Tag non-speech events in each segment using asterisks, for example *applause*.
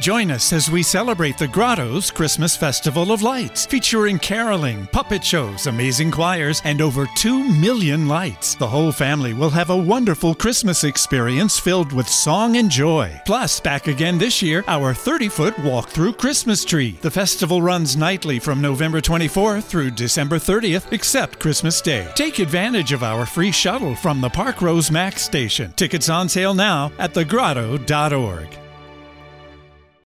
Join us as we celebrate the Grotto's Christmas Festival of Lights, featuring caroling, puppet shows, amazing choirs, and over 2 million lights. The whole family will have a wonderful Christmas experience filled with song and joy. Plus, back again this year, our 30 foot walk through Christmas tree. The festival runs nightly from November 24th through December 30th, except Christmas Day. Take advantage of our free shuttle from the Park Rose Max station. Tickets on sale now at thegrotto.org.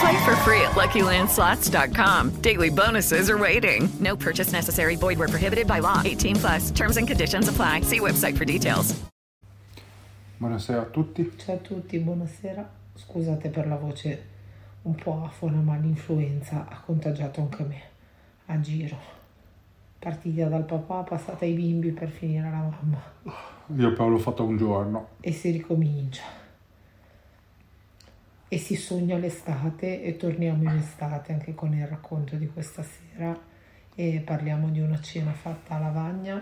Play for free at LuckyLandSlots.com. Daily bonuses are waiting. No purchase necessary. Void were prohibited by law. 18 plus. Terms and conditions apply. See website for details. Buonasera a tutti. Ciao a tutti, buonasera. Scusate per la voce un po' afona, ma l'influenza ha contagiato anche me. A giro. Partita dal papà, passata ai bimbi per finire alla mamma. Io però l'ho fatto un giorno. E si ricomincia. E si sogna l'estate e torniamo in estate anche con il racconto di questa sera e parliamo di una cena fatta a Lavagna,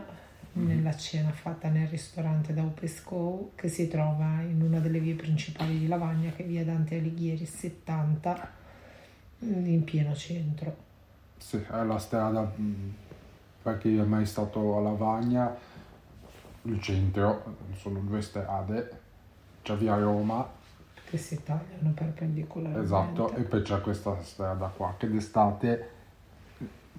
nella cena fatta nel ristorante da Upesco che si trova in una delle vie principali di Lavagna che è via Dante Alighieri 70 in pieno centro. Sì, è la strada, mh, per chi è mai stato a Lavagna, il centro, sono due strade, c'è via Roma, che si tagliano perpendicolarmente. esatto, e poi c'è questa strada qua, che d'estate,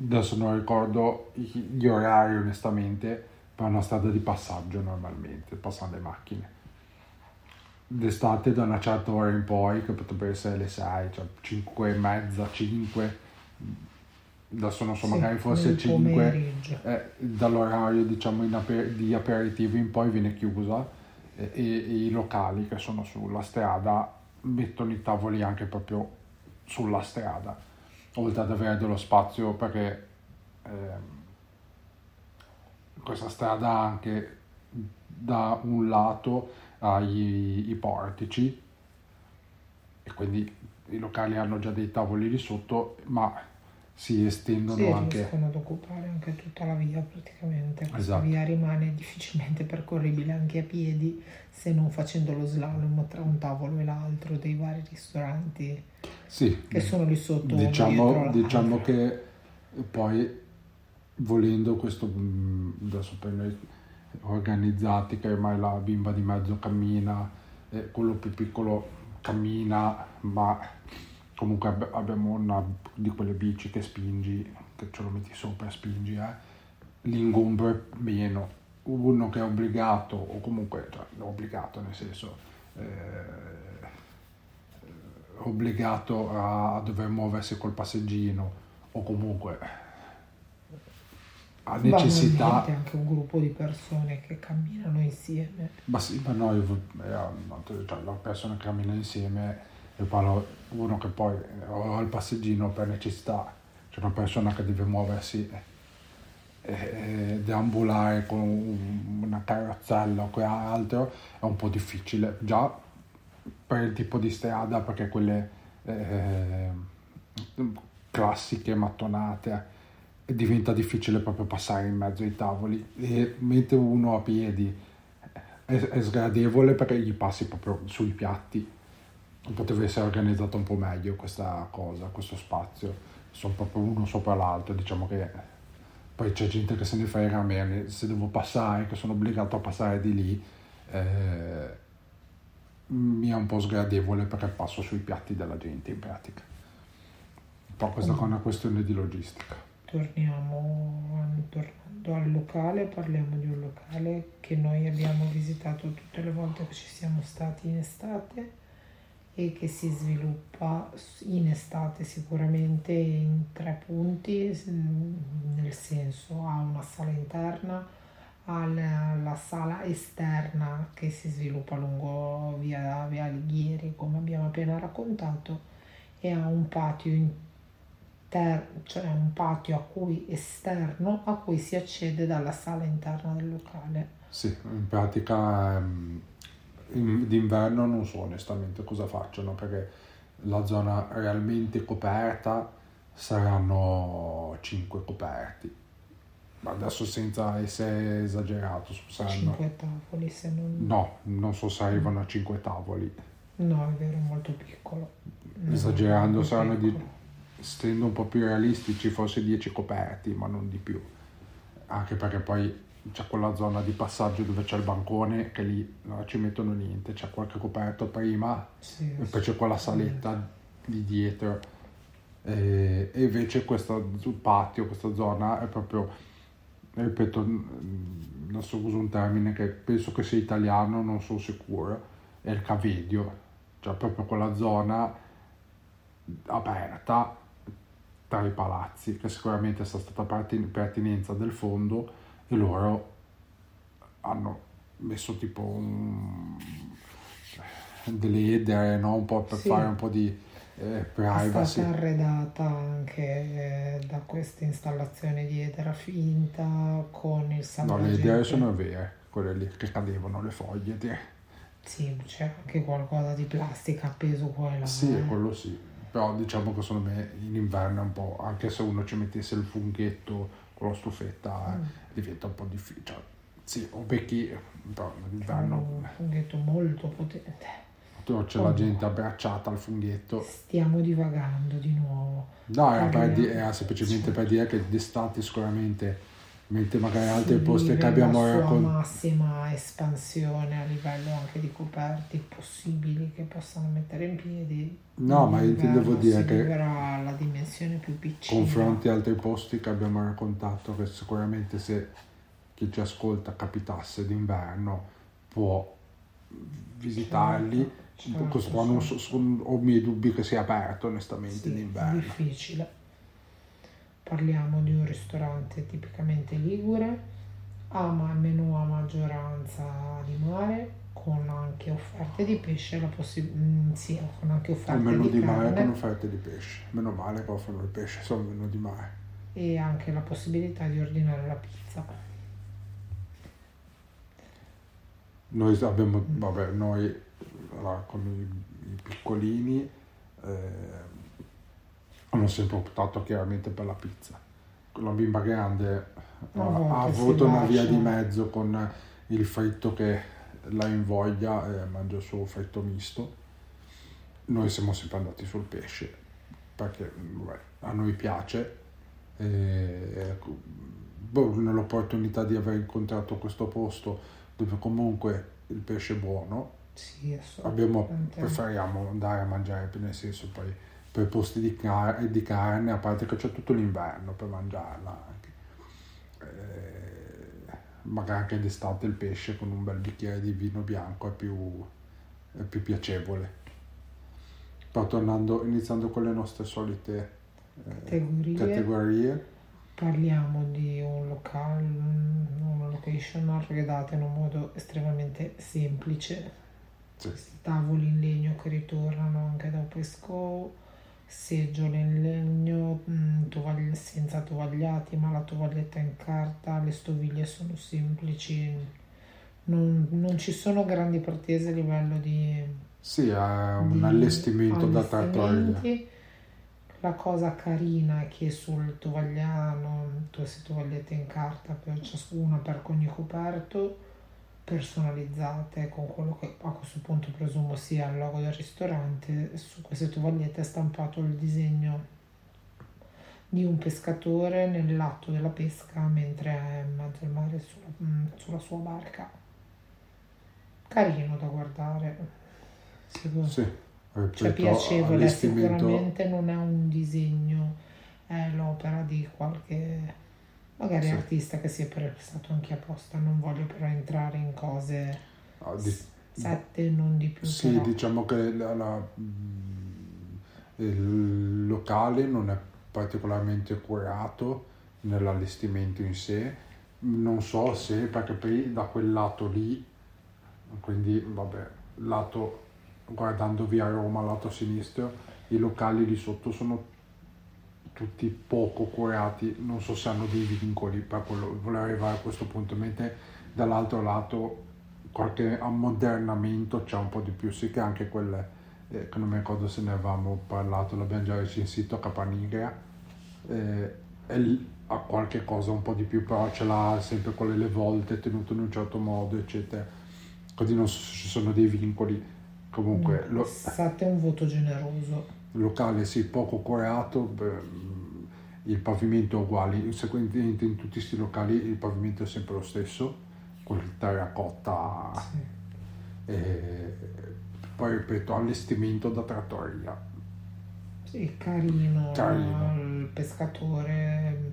adesso non ricordo gli orari onestamente, però è una strada di passaggio normalmente, passano le macchine. D'estate da una certa ora in poi, che potrebbe essere le 6, cioè 5 e mezza, 5, adesso non so, Sì, magari forse nel 5, pomeriggio. eh, dall'orario diciamo aper- di aperitivo in poi viene chiusa e, e- i locali che sono sulla strada mettono i tavoli anche proprio sulla strada, oltre ad avere dello spazio perché ehm, questa strada ha anche da un lato ai i portici e quindi i locali hanno già dei tavoli lì sotto, ma si estendono Sì, anche riescono ad occupare anche tutta la via praticamente. Questa Esatto. via rimane difficilmente *laughs* percorribile anche a piedi se non facendo lo slalom tra un tavolo e l'altro dei vari ristoranti Sì, che sono lì sotto. diciamo, diciamo che poi volendo questo mh, adesso per noi organizzati che ormai la bimba di mezzo cammina e quello più piccolo cammina ma comunque abbi- abbiamo una di quelle bici che spingi che ce lo metti sopra e spingi eh. l'ingombro è meno uno che è obbligato o comunque cioè, obbligato nel senso eh, obbligato a, a dover muoversi col passeggino o comunque ha necessità Banalmente anche un gruppo di persone che camminano insieme. ma sì ma no io, eh, cioè, la persona che cammina insieme io parlo uno che poi ha il passeggino per necessità c'è una persona che deve muoversi e, deambulare con un- una carrozzella o che altro è un po' difficile. Già per il tipo di strada perché quelle eh, classiche mattonate diventa difficile proprio passare in mezzo ai tavoli. E mentre uno a piedi è, è sgradevole perché gli passi proprio sui piatti poteva essere organizzata un po' meglio questa cosa, questo spazio. Sono proprio uno sopra l'altro diciamo che poi c'è gente che se ne frega a me se devo passare che sono obbligato a passare di lì eh, mi è un po' sgradevole perché passo sui piatti della gente in pratica. Però questa è una questione di logistica. Torniamo tornando al locale, parliamo di un locale che noi abbiamo visitato tutte le volte che ci siamo stati in estate e che si sviluppa in estate sicuramente in tre punti, nel senso ha una sala interna, ha la, la sala esterna che si sviluppa lungo via, via Alighieri come abbiamo appena raccontato e ha un patio interno cioè un patio a cui esterno a cui si accede dalla sala interna del locale. Sì, in pratica ehm, in- d'inverno non so onestamente cosa facciano perché la zona realmente coperta saranno 5 coperti. Ma adesso senza essere esagerato, saranno... Cinque tavoli, se non... No, non so se arrivano a 5 tavoli. No, è vero, è molto piccolo. No, Esagerando molto saranno di... piccolo. Essendo un po' più realistici, forse 10 coperti, ma non di più. Anche perché poi c'è quella zona di passaggio dove c'è il bancone, che lì non ci mettono niente, c'è qualche coperto prima Sì, e poi c'è quella saletta lì dietro. E, e invece questo patio, questa zona è proprio, ripeto, n- non so uso un termine che penso che sia italiano, non sono sicuro, è il cavedio, cioè proprio quella zona aperta tra i palazzi, che sicuramente sia stata pertin- pertinenza del fondo e loro hanno messo tipo un, delle edere, no? un po' per Sì. fare un po' di eh, È privacy. stata arredata anche eh, da questa installazione di edera finta con il No, salvagente. le idee sono vere, quelle lì che cadevano le foglie. di- Sì, c'è anche qualcosa di plastica appeso qua e là. Sì, eh. quello sì. Però diciamo che secondo me in inverno è un po', anche se uno ci mettesse il funghetto con la stufetta, eh, Mm. diventa un po' difficile. Cioè, sì, o becchi, però d'inverno un funghetto molto potente. c'è la gente abbracciata al funghetto. Stiamo divagando di nuovo. No, era, per di- era semplicemente per dire che d'estate sicuramente, mentre magari altri posti che abbiamo la raccontato... massima espansione a livello anche di coperti possibili che possano mettere in piedi. No, ma In intendevo inverno dire che- la dimensione più piccina. confronti altri posti che abbiamo raccontato che sicuramente se chi ci ascolta capitasse d'inverno può visitarli Certo, questo qua non so, ho i miei dubbi che sia aperto onestamente Sì, è d'inverno difficile. Parliamo di un ristorante tipicamente ligure, ama menù a maggioranza di mare, con anche offerte di pesce, la possi- mm, sì, con anche il offerte menù di, di mare con offerte di pesce. Meno male che offrono il pesce sono menù di mare. E anche la possibilità di ordinare la pizza. noi abbiamo vabbè noi allora, con i, i piccolini eh, hanno sempre optato chiaramente per la pizza. La bimba grande ha, avuto una via di mezzo con il fritto che la invoglia e mangia solo fritto misto. Noi siamo sempre andati sul pesce perché vabbè, a noi piace e ecco, boh, nell'opportunità di aver incontrato questo posto dove comunque il pesce è buono Sì, abbiamo, preferiamo andare a mangiare nel senso poi per posti di, car- di carne a parte che c'è tutto l'inverno per mangiarla anche Eh, magari anche d'estate il pesce con un bel bicchiere di vino bianco è più, è più piacevole poi tornando iniziando con le nostre solite eh, Categorie. categorie Parliamo di un locale, una location arredata in un modo estremamente semplice. Sì. Questi tavoli in legno che ritornano anche da Pesco, seggiole in legno, mm, tovagli- senza tovagliati, ma la tovaglietta in carta, le stoviglie sono semplici, non, non ci sono grandi pretese a livello di sì è un di allestimento da allestimenti. La cosa carina è che sul tovagliano, queste tovagliette in carta, per ciascuna per ogni coperto, personalizzate con quello che a questo punto presumo sia il logo del ristorante. Su queste tovagliette è stampato il disegno di un pescatore nell'atto della pesca mentre è in mezzo al mare sulla, mm, sulla sua barca. Carino da guardare. Secondo sì cioè piacevole, sicuramente non è un disegno, è l'opera di qualche magari Sì. artista che si è prestato anche apposta, non voglio però entrare in cose ah, di- sette, non di più. Sì, però. diciamo che la- la- mm, il locale non è particolarmente curato nell'allestimento in sé. Non so se perché poi da quel lato lì, quindi vabbè, lato guardando via Roma, lato sinistro, i locali lì sotto sono tutti poco curati, non so se hanno dei vincoli per quello, volevo arrivare a questo punto, mentre dall'altro lato qualche ammodernamento c'è un po' di più, sì che anche quelle, eh, che non mi ricordo se ne avevamo parlato, l'abbiamo già recensito a Capaniglia, eh, ha qualche cosa un po' di più, però ce l'ha sempre con le volte tenuto in un certo modo, eccetera. Così non so se ci sono dei vincoli. Comunque, lo, Sate un voto generoso. Locale sì, poco curato, beh, il pavimento è uguale, seguentemente in tutti questi locali il pavimento è sempre lo stesso, quel terracotta, e poi ripeto, allestimento da trattoria. Sì, carino, Carino. il pescatore,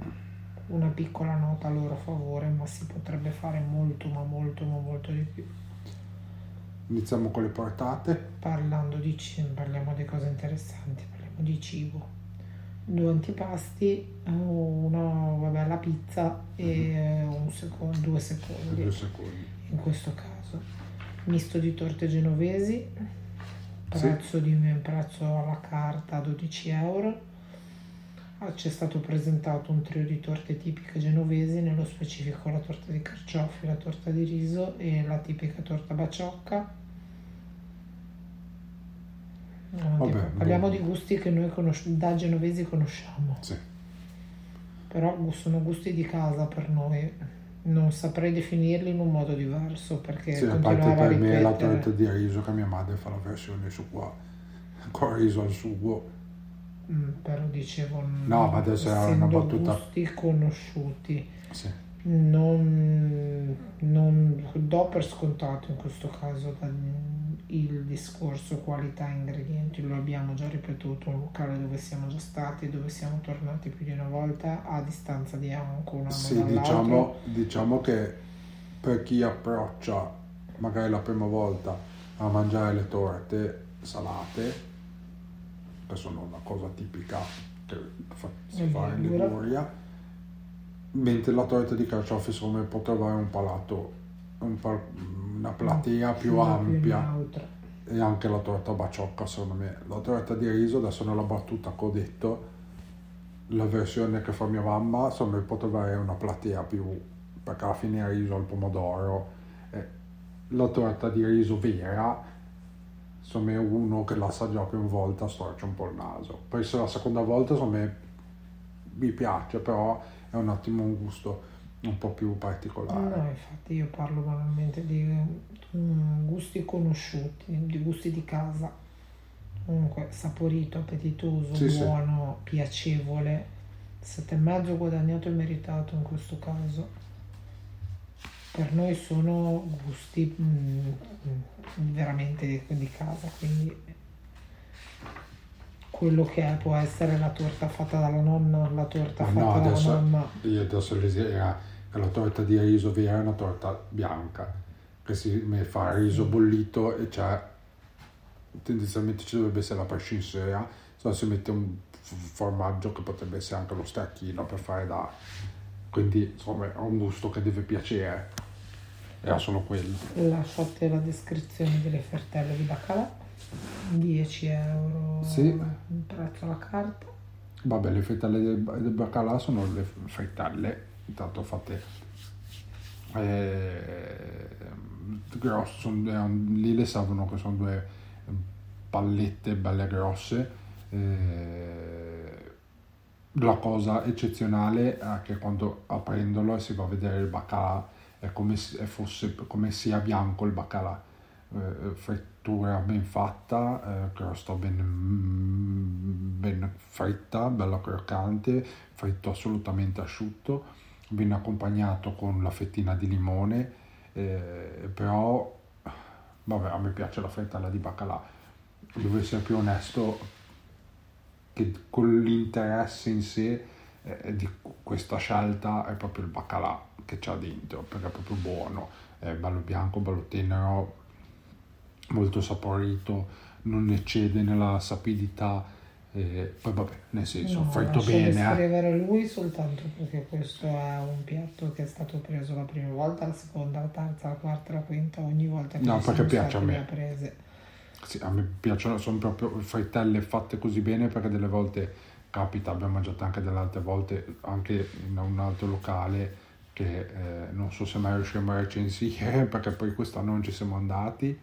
una piccola nota a loro favore, ma si potrebbe fare molto, ma molto, ma molto di più. Iniziamo con le portate, Parlando di cibo, parliamo di cose interessanti, parliamo di cibo. Due antipasti, una vabbè, la pizza e un secondo, due secondi. due secondi. in questo caso misto di torte genovesi prezzo, di, prezzo alla carta 12 euro Ah, ci è stato presentato un trio di torte tipiche genovesi nello specifico la torta di carciofi la torta di riso e la tipica torta baciocca Andiamo Vabbè, parliamo boh. di gusti che noi conosci- da genovesi conosciamo Sì. però sono gusti di casa per noi. Non saprei definirli in un modo diverso perché Sì, a parte per me la ripetere. torta di riso che mia madre fa la versione su qua, con riso al sugo. Mm, però dicevo, No, ma adesso era una battuta. gusti conosciuti, Sì. Non, non do per scontato in questo caso il discorso qualità ingredienti, lo abbiamo già ripetuto, un locale dove siamo già stati, dove siamo tornati più di una volta a distanza di anche un anno Sì, diciamo, diciamo che per chi approccia magari la prima volta a mangiare le torte salate, che sono una cosa tipica che si fa in Liguria. Mentre la torta di carciofi secondo me può trovare un palato, un pa- una platea più Una ampia neutra. e anche la torta baciocca secondo me. La torta di riso, adesso nella battuta che ho detto, la versione che fa mia mamma, secondo me può trovare una platea più, perché alla fine è riso al pomodoro. Eh, la torta di riso vera, secondo me uno che la prima volta storce un po' il naso. Poi se la seconda volta, secondo me mi piace, però è un attimo un gusto un po' più particolare. No, infatti io parlo banalmente di mm, gusti conosciuti, di gusti di casa. Comunque saporito, appetitoso, Sì, sì. buono, piacevole. Sette e mezzo guadagnato e meritato in questo caso. Per noi sono gusti mm, veramente di, di casa, quindi quello che è può essere la torta fatta dalla nonna, la torta Ma fatta no, dalla adesso, mamma. io adesso era che la torta di riso vera è una torta bianca, che si fa il riso bollito e c'è, tendenzialmente ci dovrebbe essere la prescinsera, se no si mette un formaggio che potrebbe essere anche lo stracchino per fare da... Quindi insomma è un gusto che deve piacere, era solo quello. Lasciate la descrizione delle fertelle di baccalà, 10 euro Sì. il prezzo alla carta. Vabbè, le frittelle del, del baccalà sono le frittelle, intanto fatte eh, grosse, son- è un- lì le servono che sono due pallette belle grosse. eh, la cosa eccezionale è che quando aprendolo si va a vedere il baccalà è come se fosse come sia bianco il baccalà eh, frittura ben fatta, eh, crosta ben, mm, ben fritta, bella croccante, fritto assolutamente asciutto, viene accompagnato con la fettina di limone, eh, però vabbè a me piace la frittella di baccalà, devo essere più onesto che con l'interesse in sé eh, di questa scelta è proprio il baccalà che c'ha dentro, perché è proprio buono, è bello bianco, bello tenero, molto saporito, non eccede nella sapidità, eh, poi vabbè, nel senso, No, lascio bene. eh. descrivere lui soltanto perché questo è un piatto che è stato preso la prima volta, la seconda, la terza, la quarta, la quinta, ogni volta che No, perché piace a me. prese. Sì, a me piacciono, sono proprio frittelle fatte così bene perché delle volte capita, abbiamo mangiato anche delle altre volte, anche in un altro locale, che che eh, non so se mai riusciremo a recensire *laughs* perché poi quest'anno non ci siamo andati.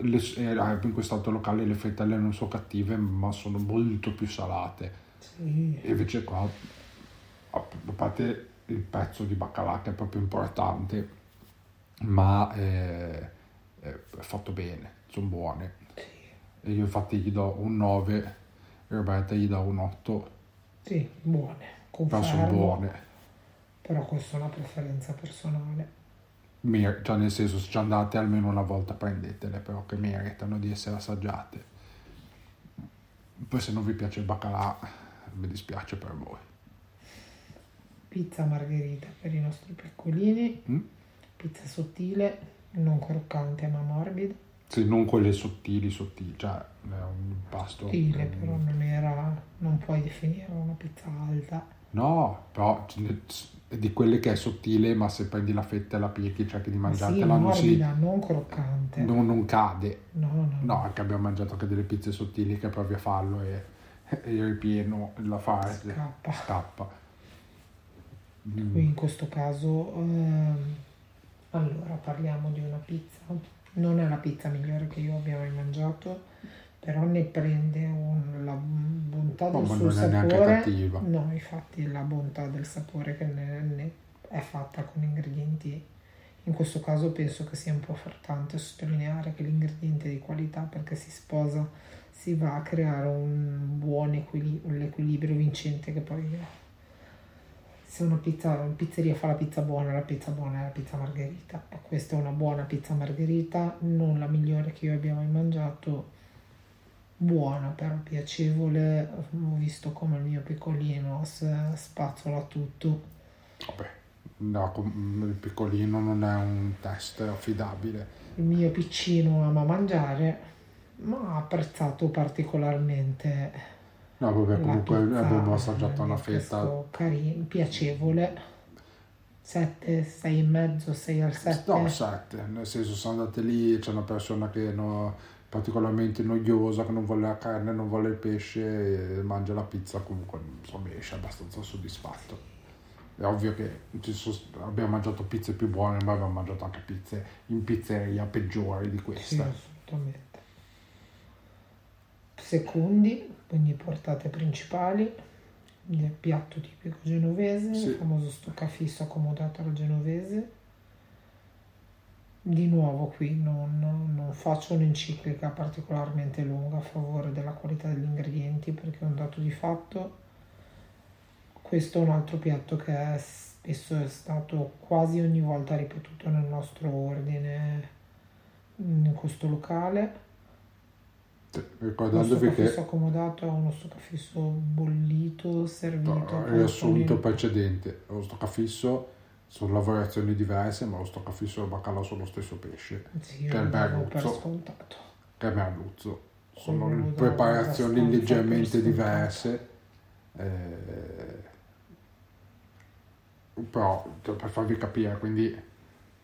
Le, eh, in quest'altro locale le frittelle non sono cattive ma sono molto più salate. Sì. E invece qua, a parte il pezzo di baccalà che è proprio importante, ma eh, è fatto bene, sono buone. E io infatti gli do un 9 e Roberta gli dà un 8, Sì, buone, però sono confermo. buone. Però questa è una preferenza personale. Mer- cioè nel senso se ci andate almeno una volta prendetele però che meritano di essere assaggiate poi se non vi piace il baccalà mi dispiace per voi Pizza margherita per i nostri piccolini, Mm? pizza sottile, non croccante ma morbida. sì, non quelle sottili sottili cioè è un pasto Sottile però non era, non puoi definire una pizza alta. No però di quelle che è sottile ma se prendi la fetta e la pieghi cerchi di Ma sì, mangiartela non, si, morbida, non croccante. non, non cade No, no, no anche abbiamo mangiato anche delle pizze sottili che provi a farlo e, e il ripieno la fare Scappa. scappa Mm. In questo caso, ehm, allora parliamo di una pizza, non è la pizza migliore che io abbia mai mangiato, però ne prende un- la bontà del ma suo non è neanche sapore. cattiva. No, infatti la bontà del sapore che ne, ne è fatta con ingredienti. In questo caso penso che sia importante sottolineare che l'ingrediente è di qualità perché si sposa, si va a creare un buon equili- un equilibrio vincente che poi se una, pizza, una pizzeria fa la pizza buona, la pizza buona è la pizza margherita. E questa è una buona pizza margherita, non la migliore che io abbia mai mangiato. Buona, però piacevole. Ho visto come il mio piccolino spazzola tutto. Vabbè, no, il piccolino non è un test affidabile. Il mio piccino ama mangiare, ma ha apprezzato particolarmente No, vabbè, comunque abbiamo assaggiato una fetta. carino, piacevole. 7, 6 e mezzo, 6 al 7. No, 7, nel senso sono andate lì, c'è una persona che no, particolarmente noiosa, che non vuole la carne, non vuole il pesce mangia la pizza, comunque insomma esce abbastanza soddisfatto. È ovvio che abbiamo mangiato pizze più buone, ma abbiamo mangiato anche pizze in pizzeria peggiori di Sì, questa. assolutamente. Secondi, quindi portate principali, il piatto tipico genovese, Sì. il famoso stoccafisso accomodato alla genovese. Di nuovo qui non, non faccio un'enciclica particolarmente lunga a favore della qualità degli ingredienti perché è un dato di fatto. Questo è un altro piatto che è spesso è stato quasi ogni volta ripetuto nel nostro ordine in questo locale. Stoccafisso che accomodato è uno stoccafisso bollito, servito no, riassunto precedente, lo stoccafisso sono lavorazioni diverse, ma lo stoccafisso e il baccalà sono lo stesso pesce. Sì, che è il merluzzo. che è merluzzo. Sono Quello preparazioni leggermente diverse, eh, però cioè, per farvi capire, quindi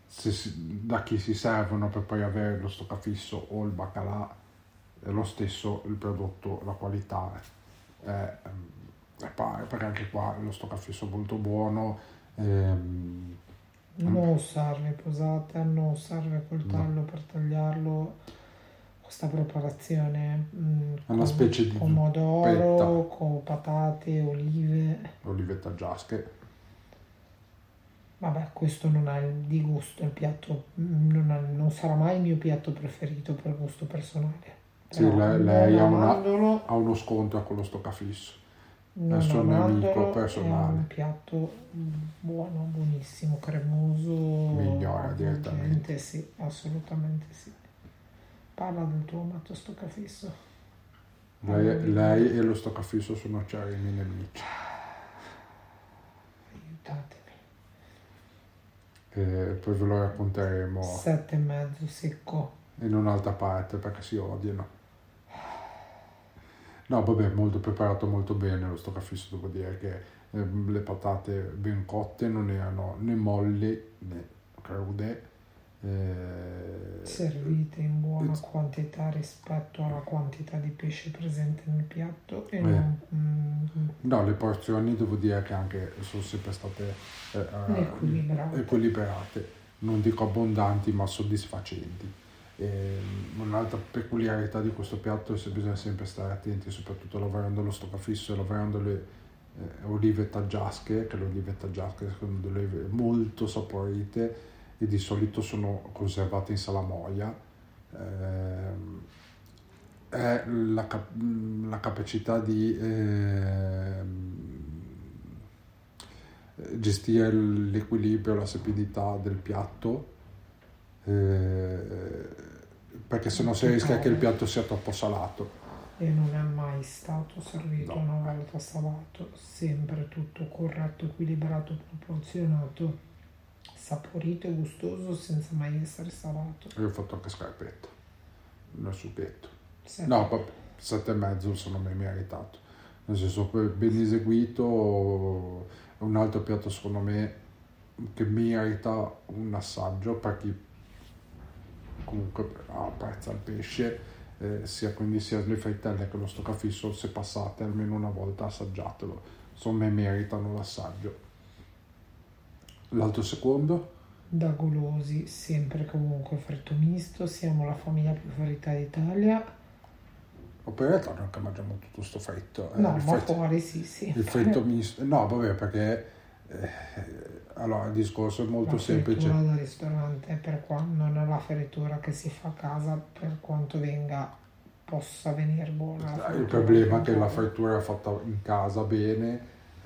se da chi si servono per poi avere lo stoccafisso o il baccalà è lo stesso il prodotto, la qualità è, è pari, perché anche qua lo stoccafisso è molto buono. Ehm, Non serve posata, non serve coltello per tagliarlo. Questa preparazione mm, una con specie di pomodoro, con patate, olive. olive taggiasche. Vabbè, questo non ha il di gusto, il piatto mm, non, ha- non sarà mai il mio piatto preferito per gusto personale. Sì, Però lei, lei ha, una- ha uno sconto con lo stoccafisso. Non il suo amandolo, personale. È un piatto buono, buonissimo, cremoso. Migliora direttamente. Sì, assolutamente sì. Parla del tuo amato stoccafisso. Lei, lei e lo stoccafisso sono acerrimi nemici. Aiutatemi. E poi ve lo racconteremo Sette e mezzo secco. in un'altra parte perché si odiano. No, vabbè, molto preparato molto bene lo stoccafisso, devo dire che ehm, le patate ben cotte non erano né molli né crude. eh, servite in buona quantità rispetto alla quantità di pesce presente nel piatto e Eh. non mm, No, le porzioni devo dire che anche sono sempre state eh, eh, Equilibrate. equilibrate, non dico abbondanti ma soddisfacenti. E, un'altra peculiarità di questo piatto è che bisogna sempre stare attenti, soprattutto lavorando lo stoccafisso e lavorando le eh, olive taggiasche, che le olive taggiasche sono delle olive molto saporite e di solito sono conservate in salamoia. Ehm, è la, cap- la capacità di ehm, gestire l'equilibrio, la sapidità del piatto, eh, perché sennò si rischia che il piatto sia troppo salato. e non è mai stato servito No. una volta salato, sempre tutto corretto, equilibrato, proporzionato, saporito e gustoso senza mai essere salato. Io ho fatto anche scarpetta nel succhetto. Sì. No, vabbè, sette e mezzo secondo me meritato. Nel senso, ben eseguito, un altro piatto secondo me che merita un assaggio per chi comunque apprezza il pesce, eh, sia quindi sia le frittelle che lo stoccafisso, se passate almeno una volta assaggiatelo. Me meritano l'assaggio. L'altro secondo? Da golosi, sempre comunque fritto misto, siamo la famiglia più ferita d'Italia. O per in realtà non è che mangiamo tutto sto fritto. eh, No, ma fritto- fuori sì, sì. Il fritto misto, no, vabbè, perché allora il discorso è molto la semplice. frittura da ristorante per qua non è la frittura che si fa a casa per quanto venga possa venire buona. la Il problema è che la frittura è fatta in casa bene,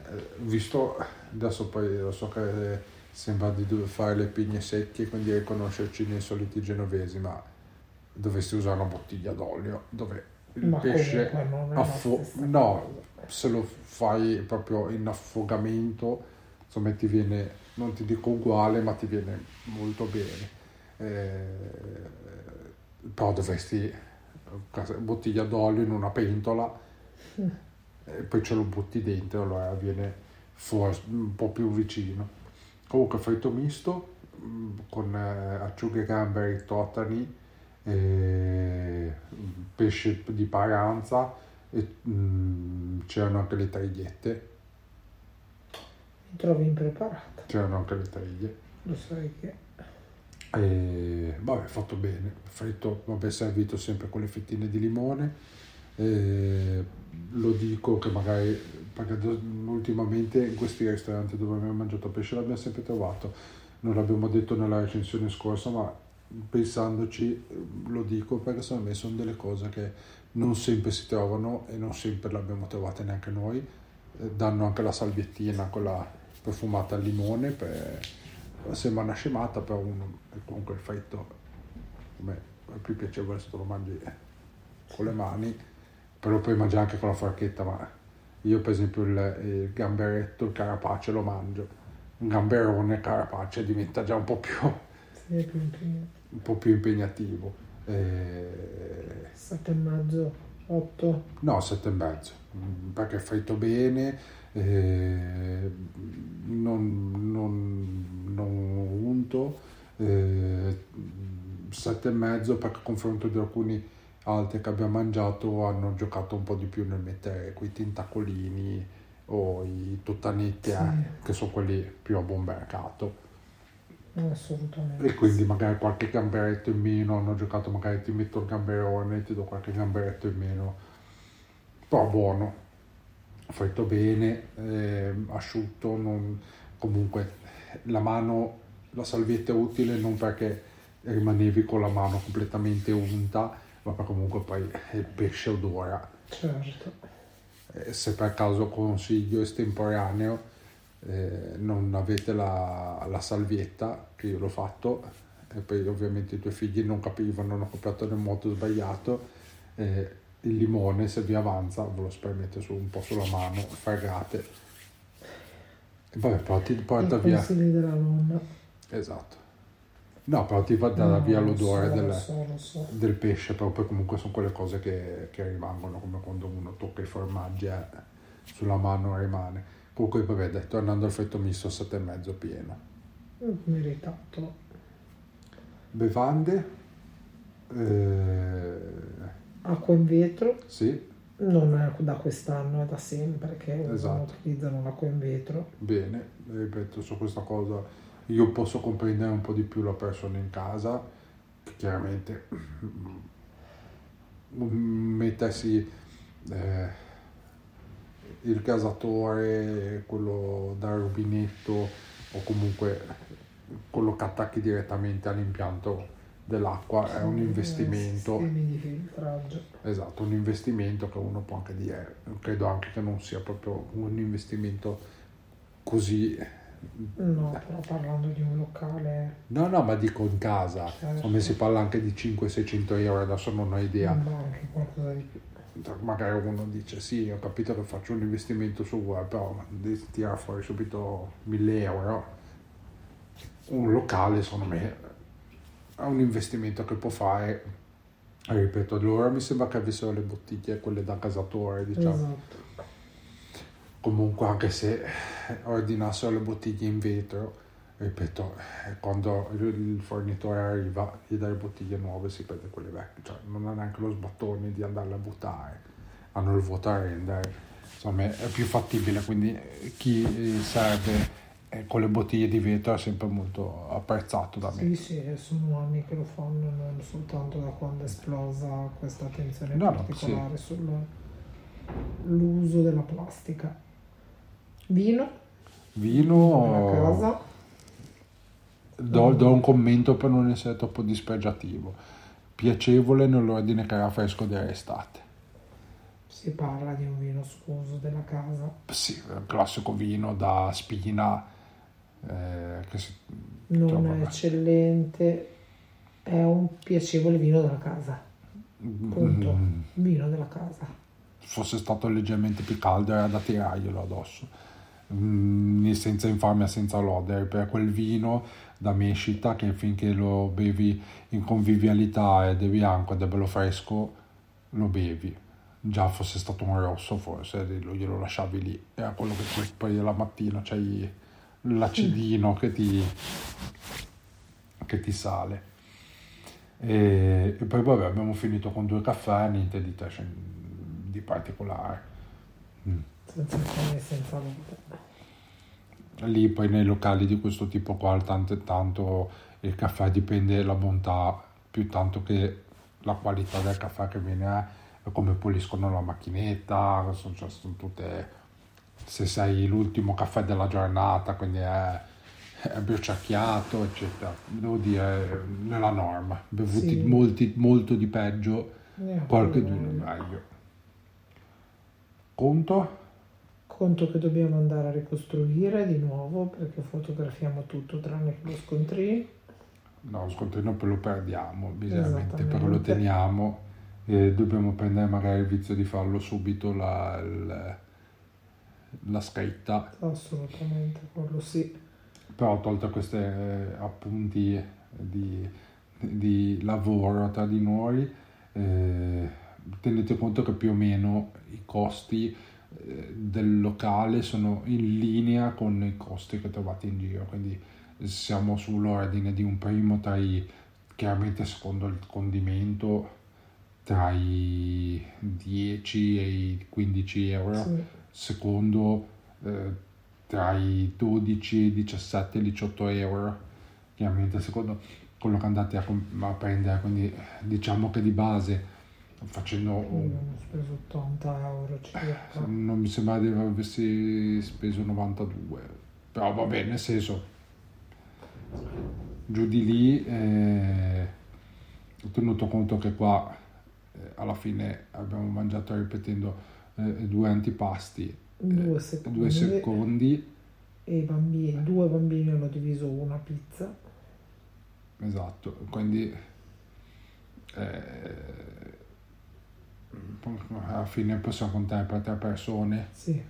eh, visto adesso poi lo so che sembra di dover fare le pigne secche quindi riconoscerci nei soliti genovesi, ma dovresti usare una bottiglia d'olio dove il Ma pesce la affo- no, se lo fai proprio in affogamento, insomma ti viene, non ti dico uguale, ma ti viene molto bene. Eh, però dovresti bottiglia d'olio in una pentola e poi ce lo butti dentro, allora viene fuori un po' più vicino. Comunque fritto misto mm, con eh, acciughe gamberi, totani, eh, pesce di paranza e mm, c'erano anche le trigliette, Mi trovi impreparata, c'erano anche le triglie. lo sai che E, vabbè, fatto bene, fritto, vabbè, servito sempre con le fettine di limone. E, lo dico che magari, perché ultimamente in questi ristoranti dove abbiamo mangiato pesce l'abbiamo sempre trovato, non l'abbiamo detto nella recensione scorsa, ma pensandoci lo dico perché secondo me sono delle cose che non sempre si trovano e non sempre le abbiamo trovate neanche noi. Danno anche la salviettina, quella profumata al limone, per, sembra una scemata, però uno, e comunque il fritto a me è più piacevole se te lo mangi con le mani, però puoi mangiare anche con la forchetta, ma io per esempio il, il gamberetto, il carapace lo mangio, un gamberone, carapace diventa già un po' più, è più un po' più impegnativo. Eh, Sette e mezzo, otto. No, sette e mezzo, mm, perché fritto bene, eh, non, non, non unto, eh, sette e mezzo perché a confronto di alcuni altri che abbiamo mangiato hanno giocato un po' di più nel mettere quei tintacolini o i tuttanetti, Sì. eh, che sono quelli più a buon mercato. Assolutamente. E quindi magari qualche gamberetto in meno, hanno giocato magari ti metto il gamberone, ti do qualche gamberetto in meno, però buono, fritto bene, ehm, asciutto, non- comunque la mano, la salvietta è utile non perché rimanevi con la mano completamente unta, ma perché comunque poi il pesce odora. Certo. Eh, se per caso consiglio estemporaneo eh, non avete la, la salvietta, che io l'ho fatto, e poi ovviamente i tuoi figli non capivano, hanno comprato nel modo sbagliato, eh, il limone se vi avanza ve lo spremete su, un po' sulla mano, fregate. E vabbè, però ti porta I via... consigli della nonna. Esatto. No, però ti va No, via lo l'odore so, del, so, so. del pesce, poi comunque sono quelle cose che, che rimangono, come quando uno tocca i formaggi eh, sulla mano rimane. Comunque, vabbè, tornando al fritto misto, sette e mezzo pieno. Meritato. Bevande, Eh, Acqua in vetro, sì, non è da quest'anno, è da sempre che Esatto. utilizzano l'acqua in vetro. bene, ripeto, su questa cosa io posso comprendere un po' di più la persona in casa, che chiaramente mm, mettersi eh, il gasatore, quello da rubinetto o comunque quello che attacchi direttamente all'impianto dell'acqua è un investimento. Sistemi di filtraggio. Esatto, un investimento che uno può anche dire, credo anche che non sia proprio un investimento così... No, però parlando di un locale, No, no, ma dico in casa, Certo. come si parla anche di 500-600 euro, adesso non ho idea. ma anche qualcosa di più. Magari uno dice sì, ho capito che faccio un investimento su web, però tirare fuori subito 1000 euro. Un locale, secondo me, è un investimento che può fare. Ripeto, loro mi sembra che avessero le bottiglie, quelle da casatore, diciamo. Esatto. comunque anche se ordinassero le bottiglie in vetro ripeto eh, quando il fornitore arriva gli dà le bottiglie nuove si prende quelle vecchie cioè non ha neanche lo sbattone di andarle a buttare hanno il vuoto a rendere insomma è più fattibile quindi eh, chi eh, serve eh, con le bottiglie di vetro è sempre molto apprezzato da me Sì, sì, sono anni che lo fanno, non soltanto da quando è esplosa questa attenzione No, particolare sull'uso della plastica. Vino vino nella casa, do, do un commento per non essere troppo dispregiativo piacevole nell'ordine che era fresco dell'estate si parla di un vino scuso della casa. Sì, il classico vino da spina. Eh, che si, Non è eccellente, è un piacevole vino della casa. Punto. Mm, Vino della casa. fosse stato leggermente più caldo era da tirarglielo addosso. Mm, senza infamia, senza lode, per quel vino da mescita che finché lo bevi in convivialità ed è bianco ed è bello fresco, lo bevi. Già fosse stato un rosso forse, lo- glielo lasciavi lì, era quello che poi, poi la mattina c'hai l'acidino che ti, che ti sale. E, e poi vabbè abbiamo finito con due caffè, niente di, di particolare. Senza fame e senza vita. Lì poi nei locali di questo tipo qua tanto e tanto il caffè dipende dalla bontà più tanto che la qualità del caffè che viene eh, come puliscono la macchinetta, sono, cioè, sono tutte se sei l'ultimo caffè della giornata, quindi è, è bruciacchiato, eccetera. Devo dire, nella norma, bevuti Sì. molti, molto di peggio, Neanche qualche due meglio. Conto? Conto che dobbiamo andare a ricostruire di nuovo perché fotografiamo tutto tranne che lo scontrino. No, lo scontrino poi lo perdiamo, miseramente, però lo teniamo e dobbiamo prendere magari il vizio di farlo subito la, il- la scritta, Assolutamente, quello sì. però tolto questi appunti di, di lavoro tra di noi, eh, tenete conto che più o meno i costi eh, del locale sono in linea con i costi che trovate in giro, quindi siamo sull'ordine di un primo tra i, chiaramente secondo il condimento, tra i 10 e i 15 euro, Sì. Secondo eh, tra i 12 e i 17 e 18 euro, chiaramente secondo quello che andate a, a prendere, quindi diciamo che di base facendo Abbiamo speso 80 euro circa. non mi sembra di aversi speso 92 però va bene nel senso giù di lì eh, ho tenuto conto che qua eh, alla fine abbiamo mangiato ripetendo eh, due antipasti Due eh, secondi. due secondi E i bambini, due bambini hanno diviso una pizza. esatto quindi eh, alla fine possiamo contare per tre persone Sì,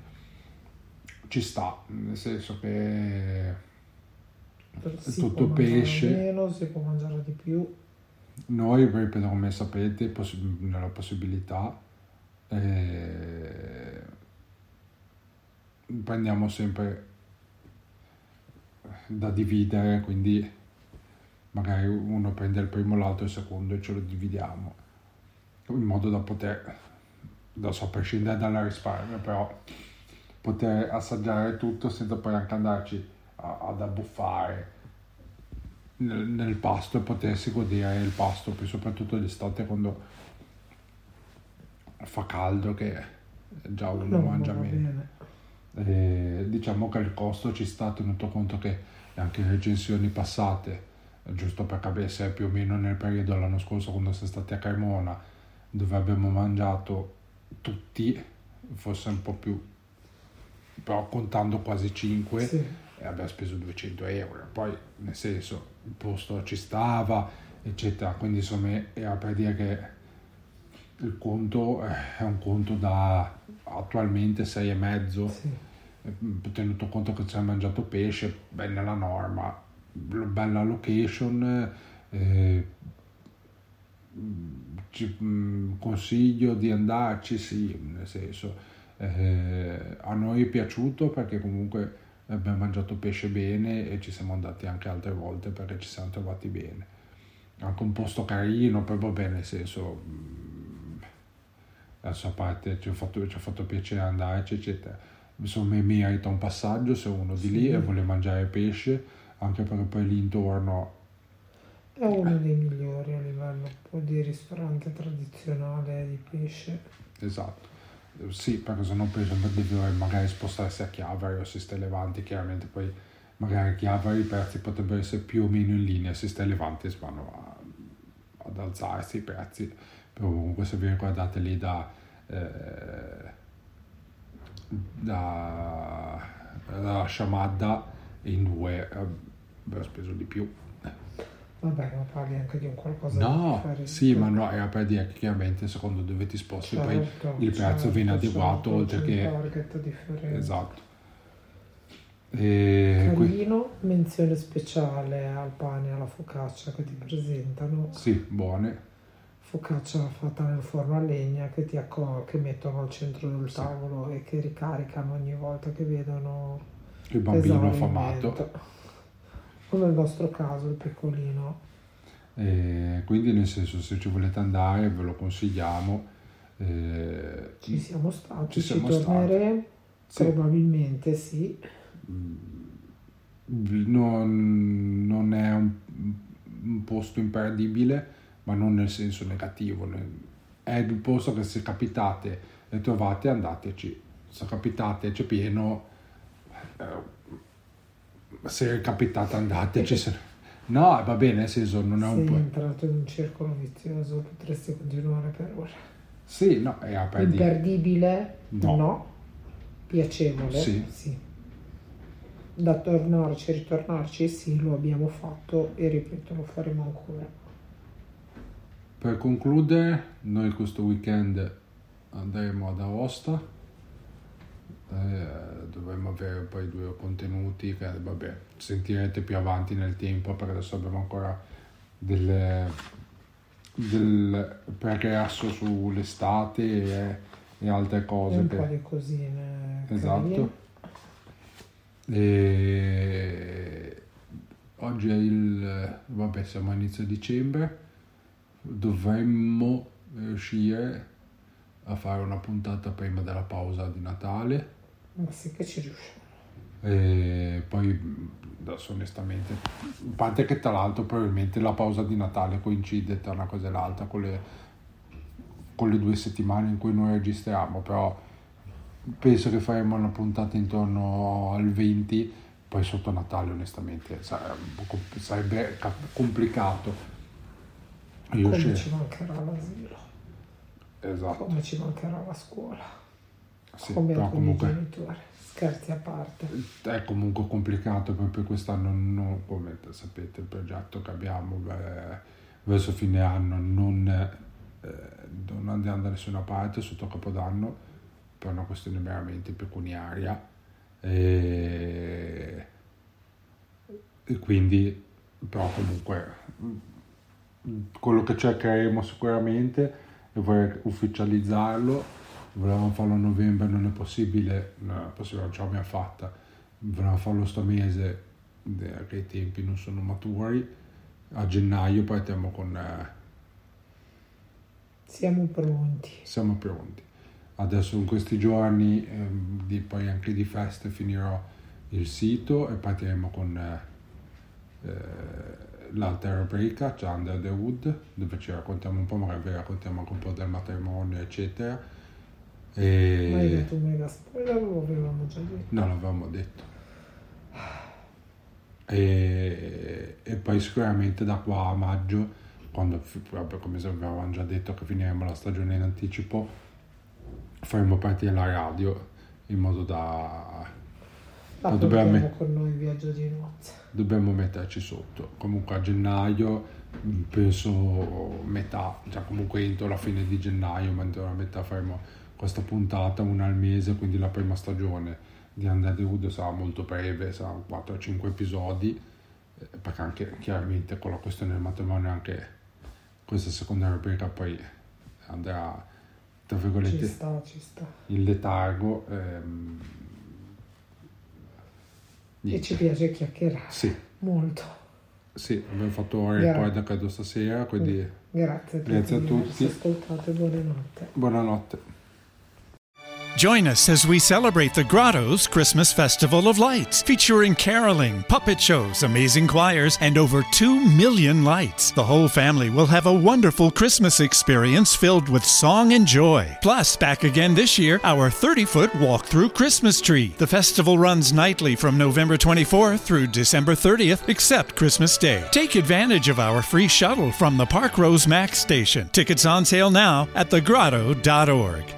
ci sta nel senso che si tutto pesce. meno, si può mangiare di più. Noi, ripeto, come sapete, poss- nella possibilità eh, prendiamo sempre da dividere, quindi magari uno prende il primo, l'altro il secondo e ce lo dividiamo in modo da poter, adesso a prescindere dalla risparmio, però poter assaggiare tutto senza poi anche andarci a, ad abbuffare nel, nel, pasto e potersi godere il pasto, poi soprattutto d'estate quando fa caldo che già uno no, mangia meno. E diciamo che il costo ci sta tenuto conto che anche in recensioni passate, giusto per capire se è più o meno nel periodo l'anno scorso quando siamo stati a Cremona, dove abbiamo mangiato tutti, forse un po' più, però contando quasi 5, sì. abbiamo speso 200 euro. Poi, nel senso, il posto ci stava, eccetera. Quindi, insomma, era per dire che il conto è un conto da attualmente 6,5 sì. tenuto conto che ci ha mangiato pesce beh nella norma. Bella location eh, ci, mh, consiglio di andarci sì nel senso eh, a noi è piaciuto perché comunque abbiamo mangiato pesce bene e ci siamo andati anche altre volte perché ci siamo trovati bene. Anche un posto carino poi va bene nel senso adesso a parte ci ha fatto, ci ha fatto piacere andarci eccetera. Insomma mi merita un passaggio se uno di lì e vuole mangiare pesce anche perché poi lì intorno. È uno dei migliori a livello di ristorante tradizionale di pesce. Esatto. Sì perché se no per esempio deve magari spostarsi a Chiavari o a Siste Levanti chiaramente poi magari a Chiavari i prezzi potrebbero essere più o meno in linea Siste Levanti vanno a, ad alzarsi i prezzi comunque se vi ricordate lì da eh, da, da Shamadda in due eh, abbiamo speso di più Vabbè, ma parli anche di un qualcosa no, di sì, ma no, era per dire che chiaramente secondo dove ti sposti certo, poi il prezzo certo, viene adeguato oltre che... target differente. Esatto. E Carino, menzione speciale al pane e alla focaccia che ti presentano. Sì, buone focaccia fatta nel forno a legna che, ti accor- che mettono al centro del tavolo sì. e che ricaricano ogni volta che vedono il bambino affamato. Come nel nostro caso, il piccolino. E quindi nel senso se ci volete andare ve lo consigliamo. Eh, ci siamo stati, ci, siamo ci torneremo, sì. probabilmente sì. Non, non è un, un posto imperdibile ma non nel senso negativo. È il posto che se capitate e trovate andateci, se capitate c'è pieno, eh, se capitate andateci. Se... No, va bene, nel senso non è un po'... Sei entrato in un circolo vizioso, potresti continuare per ora. Sì, no, è Imperdibile? No. no. Piacevole? Sì. sì. Da tornarci ritornarci? Sì, lo abbiamo fatto e ripeto, lo faremo ancora. Per concludere, noi questo weekend andremo ad Aosta, eh, dovremmo avere poi due contenuti che vabbè, sentirete più avanti nel tempo perché adesso abbiamo ancora del, del progresso sull'estate e, e altre cose. E un che, po' di cosine. Esatto. E, oggi è il, vabbè siamo a inizio dicembre dovremmo riuscire a fare una puntata prima della pausa di Natale. Ma sì che ci riusciamo. E poi adesso onestamente, a parte che tra l'altro probabilmente la pausa di Natale coincide tra una cosa e l'altra con le, con le due settimane in cui noi registriamo, però penso che faremo una puntata intorno al 20, poi sotto Natale onestamente sarebbe, sarebbe complicato io Come ci mancherà l'asilo. Esatto. Come ci mancherà la scuola. Sì, Come però comunque, genitori. Scherzi a parte. È comunque complicato proprio quest'anno, non, come sapete, il progetto che abbiamo beh, verso fine anno non, eh, non andiamo da nessuna parte sotto Capodanno per una questione veramente pecuniaria. E, e quindi, però comunque quello che cercheremo sicuramente è voler ufficializzarlo volevamo farlo a novembre non è possibile non è possibile non ce l'abbiamo fatta volevamo farlo sto mese che i tempi non sono maturi a gennaio partiamo con... eh, Siamo pronti. siamo pronti. Adesso in questi giorni, ehm, di, poi anche di feste, finirò il sito e partiremo con eh, eh, l'altra rubrica, cioè Under the Wood, dove ci raccontiamo un po', magari vi raccontiamo anche un po' del matrimonio, eccetera. Ma hai E... detto mega spoiler o lo avevamo già detto? No, l'avevamo detto. E, e poi sicuramente da qua a maggio, quando vabbè, come avevamo già detto che finiremo la stagione in anticipo, faremo partire la radio in modo da... La Ma dobbiamo- portiamo con noi in viaggio di nozze. dobbiamo metterci sotto. Comunque a gennaio, penso metà, cioè comunque entro la fine di gennaio, ma entro la metà faremo questa puntata, una al mese, quindi la prima stagione di Under the Hood sarà molto breve, saranno 4-5 episodi, eh, perché anche chiaramente con la questione del matrimonio anche questa seconda rubrica poi andrà, tra Ci virgolette, sta, ci sta. in letargo. ehm, E niente. ci piace chiacchierare. Sì, Molto. sì, abbiamo fatto un record credo stasera, quindi Grazie a tutti. Grazie a tutti. averci ascoltato e buonanotte. buonanotte. Join us as we celebrate the Grotto's Christmas Festival of Lights, featuring caroling, puppet shows, amazing choirs, and over 2 million lights. The whole family will have a wonderful Christmas experience filled with song and joy. Plus, back again this year, our 30 foot walk through Christmas tree. The festival runs nightly from November 24th through December 30th, except Christmas Day. Take advantage of our free shuttle from the Park Rose Max station. Tickets on sale now at thegrotto.org.